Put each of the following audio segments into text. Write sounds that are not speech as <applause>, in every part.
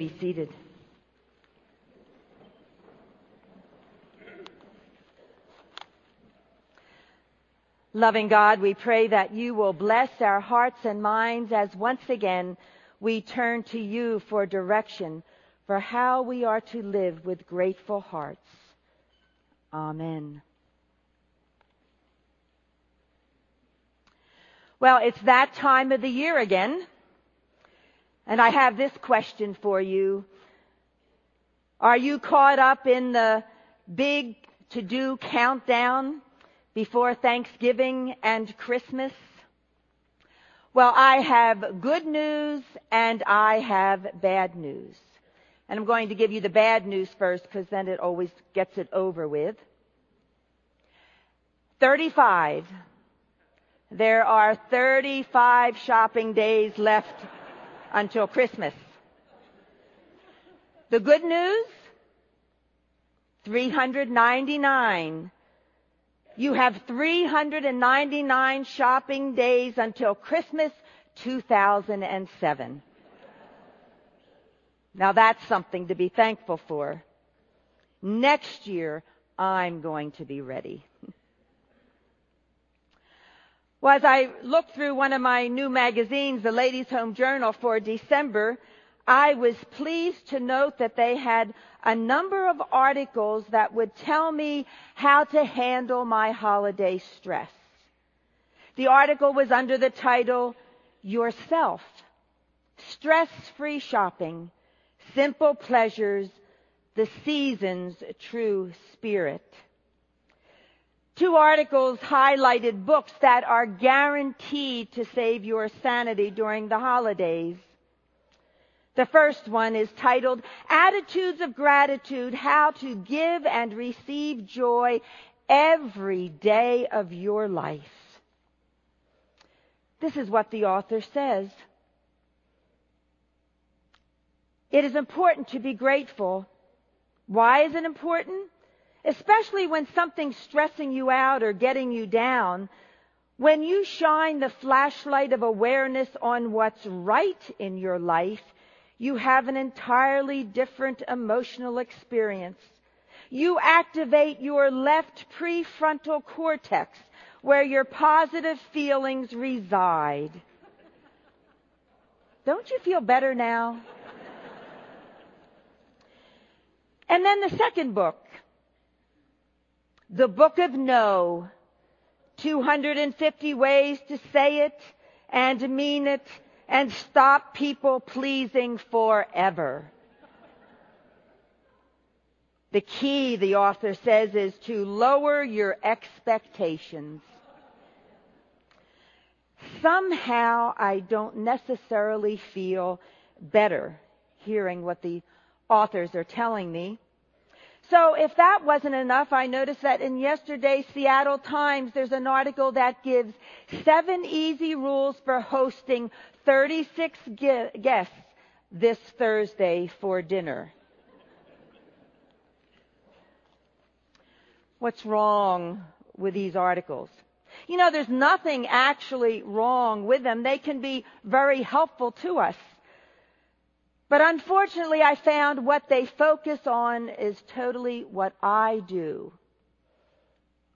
Be seated. Loving God, we pray that you will bless our hearts and minds as once again we turn to you for direction for how we are to live with grateful hearts. Amen. Well, it's that time of the year again. And I have this question for you. Are you caught up in the big to-do countdown before Thanksgiving and Christmas? Well, I have good news and I have bad news. And I'm going to give you the bad news first because then it always gets it over with. 35. There are 35 shopping days left until Christmas. The good news? 399. You have 399 shopping days until Christmas 2007. Now that's something to be thankful for. Next year, I'm going to be ready. Well, as I looked through one of my new magazines, the Ladies Home Journal for December, I was pleased to note that they had a number of articles that would tell me how to handle my holiday stress. The article was under the title, Yourself. Stress-free shopping, simple pleasures, the season's true spirit. Two articles highlighted books that are guaranteed to save your sanity during the holidays. The first one is titled Attitudes of Gratitude, How to Give and Receive Joy Every Day of Your Life. This is what the author says. It is important to be grateful. Why is it important? Especially when something's stressing you out or getting you down, when you shine the flashlight of awareness on what's right in your life, you have an entirely different emotional experience. You activate your left prefrontal cortex where your positive feelings reside. Don't you feel better now? and then the second book, the book of no. 250 ways to say it and mean it and stop people pleasing forever. The key, the author says, is to lower your expectations. Somehow I don't necessarily feel better hearing what the authors are telling me. So if that wasn't enough, I noticed that in yesterday's Seattle Times, there's an article that gives seven easy rules for hosting 36 guests this Thursday for dinner. What's wrong with these articles? You know, there's nothing actually wrong with them. They can be very helpful to us. But unfortunately, I found what they focus on is totally what I do,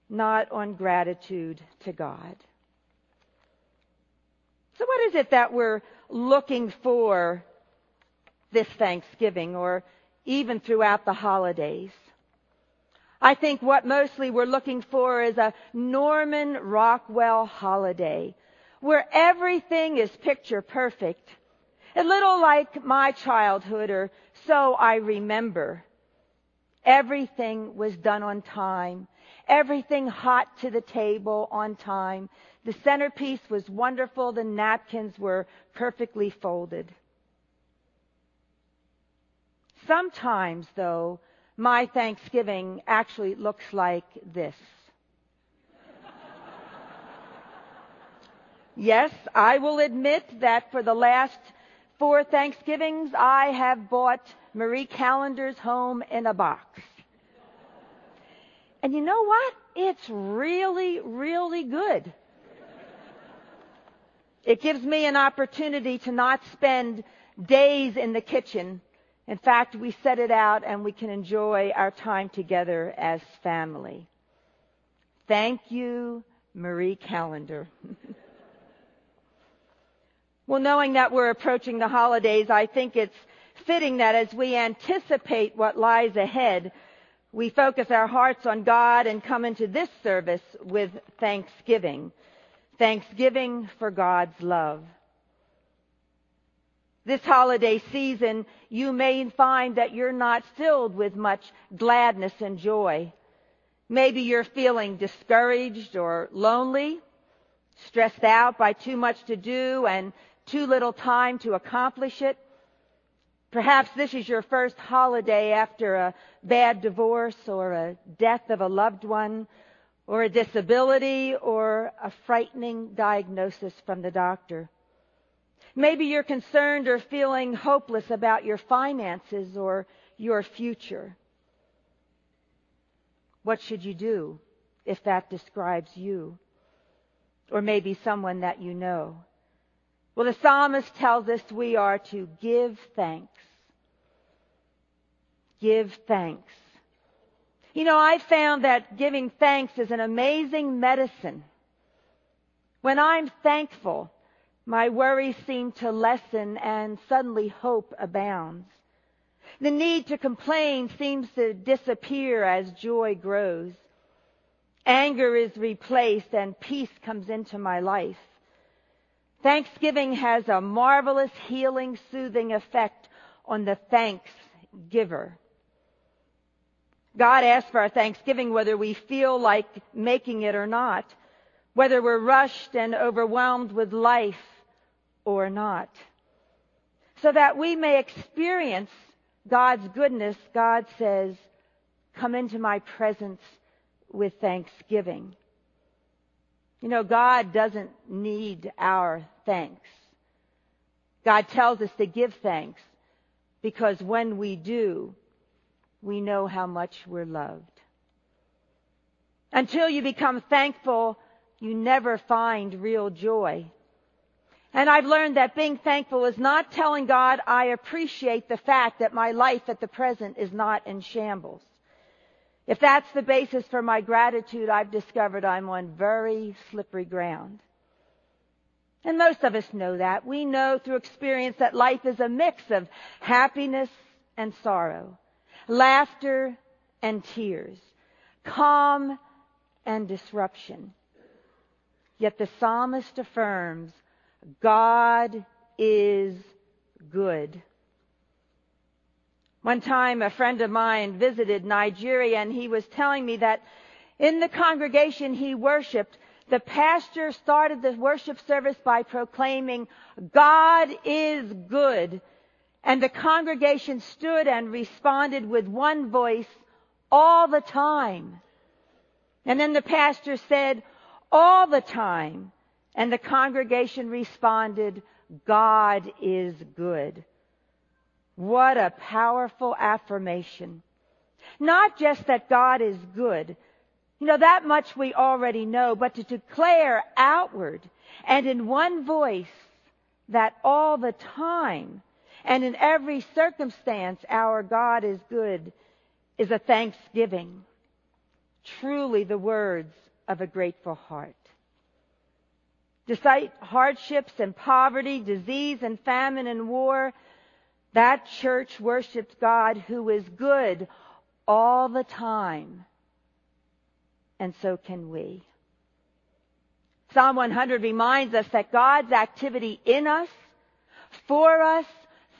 not on gratitude to God. So what is it that we're looking for this Thanksgiving or even throughout the holidays? I think what mostly we're looking for is a Norman Rockwell holiday where everything is picture perfect a little like my childhood, or so I remember. Everything was done on time. Everything hot to the table on time. The centerpiece was wonderful. The napkins were perfectly folded. Sometimes, though, my Thanksgiving actually looks like this. <laughs> yes, I will admit that for the last for Thanksgivings, I have bought Marie Callender's home in a box. And you know what? It's really, really good. It gives me an opportunity to not spend days in the kitchen In fact, we set it out and we can enjoy our time together as family. Thank you, Marie Callender. <laughs> well, knowing that we're approaching the holidays, I think it's fitting that as we anticipate what lies ahead, we focus our hearts on God and come into this service with thanksgiving. Thanksgiving for God's love. This holiday season, you may find that you're not filled with much gladness and joy. Maybe you're feeling discouraged or lonely, stressed out by too much to do and too little time to accomplish it. Perhaps this is your first holiday after a bad divorce or a death of a loved one or a disability or a frightening diagnosis from the doctor. Maybe you're concerned or feeling hopeless about your finances or your future. What should you do if that describes you? Or maybe someone that you know. Well, the psalmist tells us we are to give thanks. Give thanks. You know, I found that giving thanks is an amazing medicine. When I'm thankful, my worries seem to lessen and suddenly hope abounds. The need to complain seems to disappear as joy grows. Anger is replaced and peace comes into my life. Thanksgiving has a marvelous healing, soothing effect on the thanks giver. God asks for our thanksgiving whether we feel like making it or not, whether we're rushed and overwhelmed with life or not. So that we may experience God's goodness, God says, come into my presence with thanksgiving. You know, God doesn't need our thanks. God tells us to give thanks because when we do, we know how much we're loved. Until you become thankful, you never find real joy. And I've learned that being thankful is not telling God I appreciate the fact that my life at the present is not in shambles. If that's the basis for my gratitude, I've discovered I'm on very slippery ground. And most of us know that. We know through experience that life is a mix of happiness and sorrow, laughter and tears, calm and disruption. Yet the psalmist affirms God is good. One time a friend of mine visited Nigeria and he was telling me that in the congregation he worshiped, the pastor started the worship service by proclaiming, God is good. And the congregation stood and responded with one voice all the time. And then the pastor said, all the time. And the congregation responded, God is good. What a powerful affirmation. Not just that God is good. You know, that much we already know, but to declare outward and in one voice that all the time and in every circumstance our God is good is a thanksgiving. Truly the words of a grateful heart. Despite hardships and poverty, disease and famine and war, that church worships God who is good all the time. And so can we. Psalm 100 reminds us that God's activity in us, for us,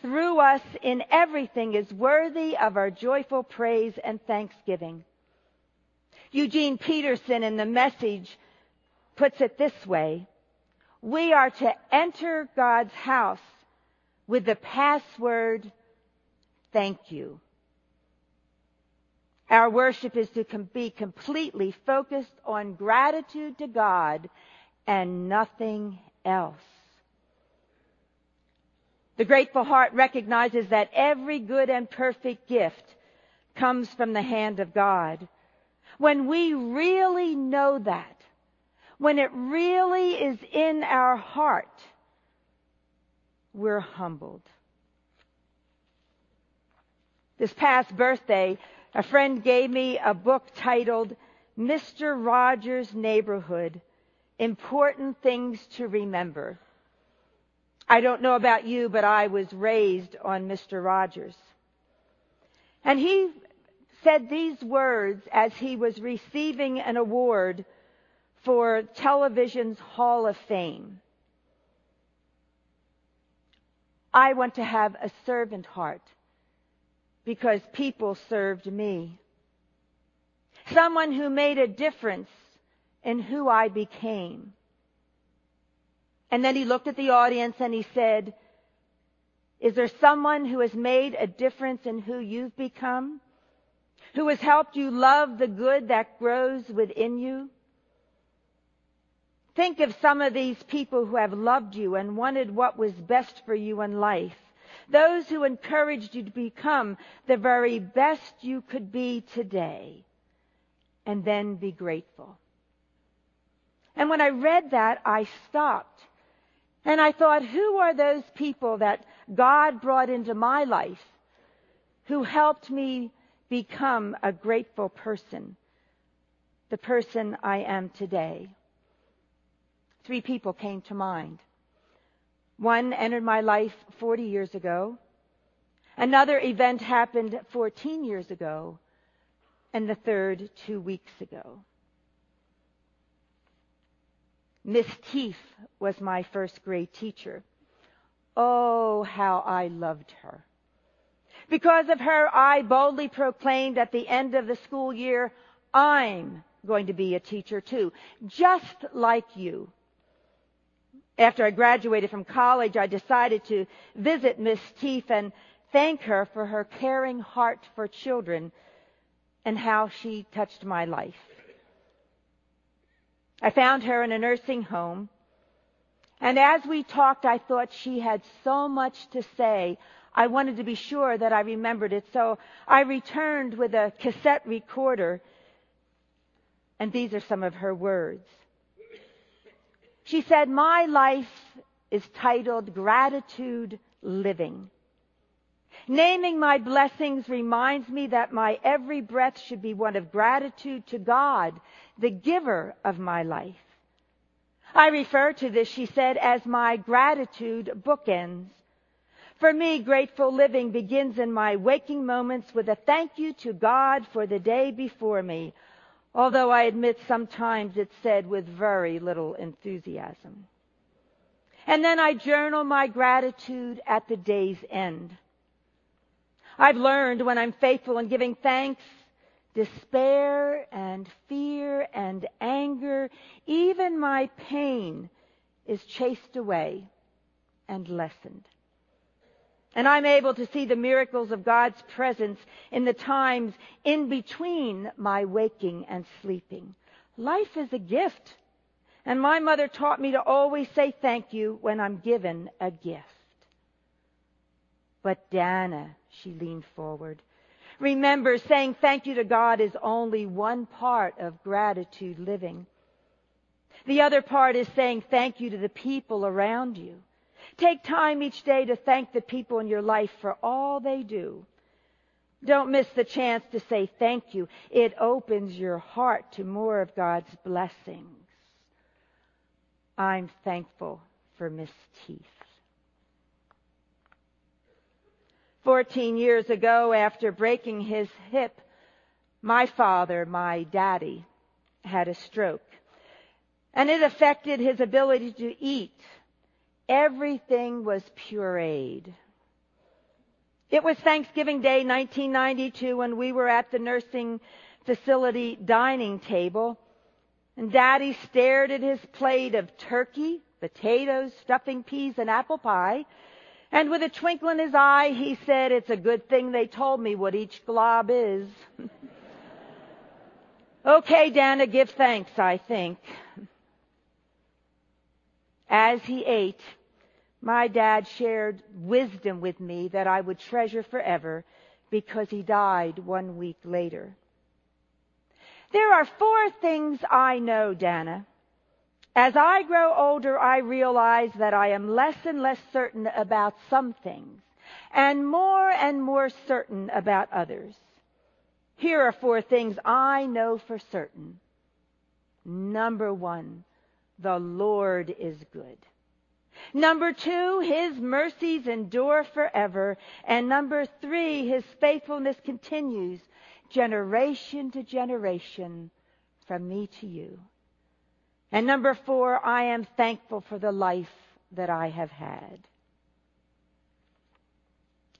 through us, in everything is worthy of our joyful praise and thanksgiving. Eugene Peterson in the message puts it this way. We are to enter God's house with the password, thank you. Our worship is to be completely focused on gratitude to God and nothing else. The grateful heart recognizes that every good and perfect gift comes from the hand of God. When we really know that, when it really is in our heart, we're humbled. This past birthday, a friend gave me a book titled Mr. Rogers' Neighborhood Important Things to Remember. I don't know about you, but I was raised on Mr. Rogers. And he said these words as he was receiving an award for television's Hall of Fame. I want to have a servant heart because people served me. Someone who made a difference in who I became. And then he looked at the audience and he said, is there someone who has made a difference in who you've become? Who has helped you love the good that grows within you? Think of some of these people who have loved you and wanted what was best for you in life. Those who encouraged you to become the very best you could be today. And then be grateful. And when I read that, I stopped. And I thought, who are those people that God brought into my life who helped me become a grateful person? The person I am today. Three people came to mind. One entered my life 40 years ago. Another event happened 14 years ago. And the third two weeks ago. Miss Teef was my first grade teacher. Oh, how I loved her. Because of her, I boldly proclaimed at the end of the school year, I'm going to be a teacher too, just like you. After I graduated from college, I decided to visit Miss Teef and thank her for her caring heart for children and how she touched my life. I found her in a nursing home, and as we talked, I thought she had so much to say. I wanted to be sure that I remembered it, so I returned with a cassette recorder, and these are some of her words. She said, My life is titled Gratitude Living. Naming my blessings reminds me that my every breath should be one of gratitude to God, the giver of my life. I refer to this, she said, as my gratitude bookends. For me, grateful living begins in my waking moments with a thank you to God for the day before me, although I admit sometimes it's said with very little enthusiasm. And then I journal my gratitude at the day's end. I've learned when I'm faithful in giving thanks, despair and fear and anger, even my pain is chased away and lessened. And I'm able to see the miracles of God's presence in the times in between my waking and sleeping. Life is a gift. And my mother taught me to always say thank you when I'm given a gift. But Dana, she leaned forward, remember saying thank you to God is only one part of gratitude living. The other part is saying thank you to the people around you. Take time each day to thank the people in your life for all they do. Don't miss the chance to say thank you. It opens your heart to more of God's blessings. I'm thankful for Miss Teef. 14 years ago, after breaking his hip, my father, my daddy, had a stroke. And it affected his ability to eat Everything was pureed. It was Thanksgiving Day 1992 when we were at the nursing facility dining table and Daddy stared at his plate of turkey, potatoes, stuffing peas, and apple pie. And with a twinkle in his eye, he said, it's a good thing they told me what each glob is. <laughs> okay, Dana, give thanks, I think. As he ate, my dad shared wisdom with me that I would treasure forever because he died one week later. There are four things I know, Dana. As I grow older, I realize that I am less and less certain about some things. and more and more certain about others. Here are four things I know for certain. Number one, the Lord is good. Number two, His mercies endure forever. And number three, His faithfulness continues generation to generation from me to you. And number four, I am thankful for the life that I have had.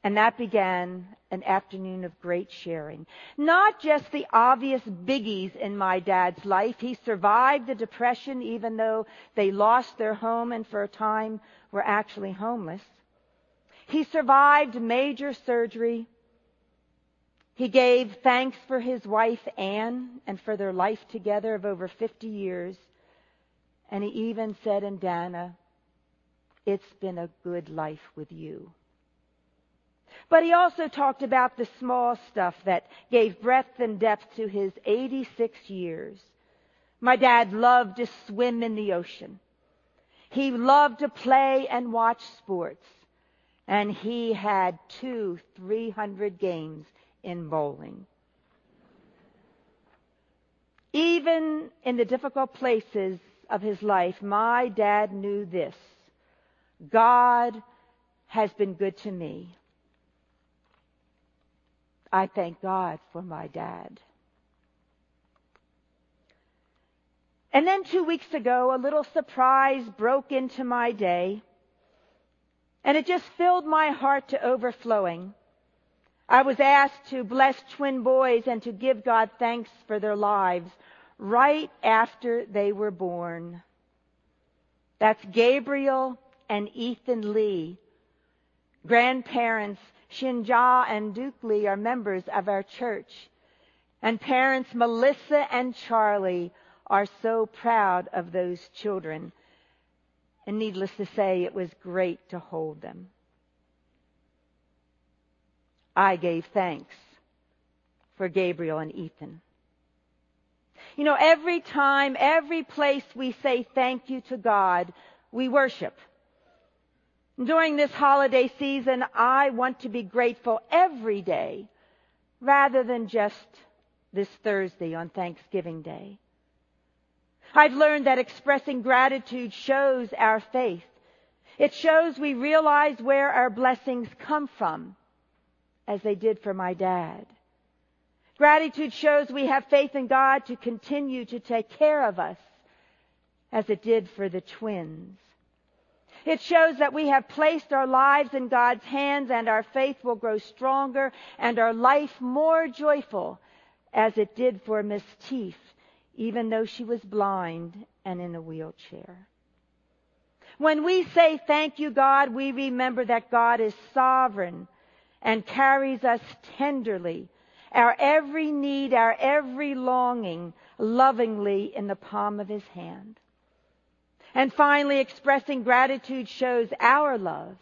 And that began an afternoon of great sharing. Not just the obvious biggies in my dad's life. He survived the depression even though they lost their home and for a time were actually homeless. He survived major surgery. He gave thanks for his wife Anne and for their life together of over 50 years. And he even said, and Dana, it's been a good life with you. But he also talked about the small stuff that gave breadth and depth to his 86 years. My dad loved to swim in the ocean. He loved to play and watch sports. And he had two 300 games in bowling. Even in the difficult places of his life, my dad knew this. God has been good to me. I thank God for my dad. And then two weeks ago, a little surprise broke into my day, and it just filled my heart to overflowing. I was asked to bless twin boys and to give God thanks for their lives right after they were born. That's Gabriel and Ethan Lee, grandparents Shinja and Duke Lee are members of our church. And parents Melissa and Charlie are so proud of those children. And needless to say, it was great to hold them. I gave thanks for Gabriel and Ethan. You know, every time, every place we say thank you to God, we worship. During this holiday season, I want to be grateful every day rather than just this Thursday on Thanksgiving Day. I've learned that expressing gratitude shows our faith. It shows we realize where our blessings come from, as they did for my dad. Gratitude shows we have faith in God to continue to take care of us, as it did for the twins. It shows that we have placed our lives in God's hands and our faith will grow stronger and our life more joyful as it did for Miss Teef, even though she was blind and in a wheelchair. When we say thank you, God, we remember that God is sovereign and carries us tenderly, our every need, our every longing, lovingly in the palm of his hand. And finally, expressing gratitude shows our love.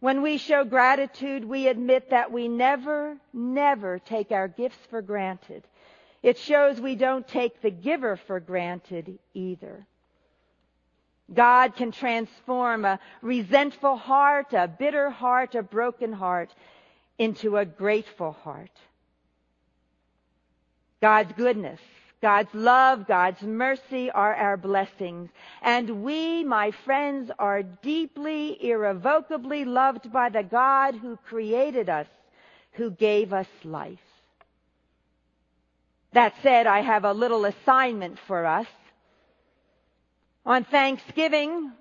When we show gratitude, we admit that we never, never take our gifts for granted. It shows we don't take the giver for granted either. God can transform a resentful heart, a bitter heart, a broken heart into a grateful heart. God's goodness God's love, God's mercy are our blessings. And we, my friends, are deeply, irrevocably loved by the God who created us, who gave us life. That said, I have a little assignment for us. On Thanksgiving,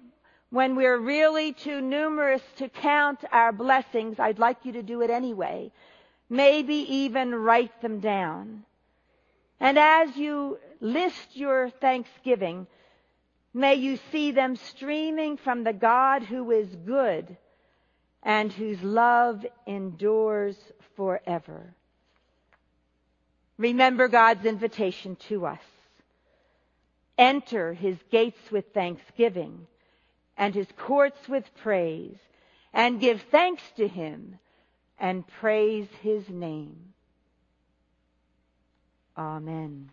when we're really too numerous to count our blessings, I'd like you to do it anyway. Maybe even write them down. And as you list your thanksgiving, may you see them streaming from the God who is good and whose love endures forever. Remember God's invitation to us. Enter his gates with thanksgiving and his courts with praise and give thanks to him and praise his name. Amen.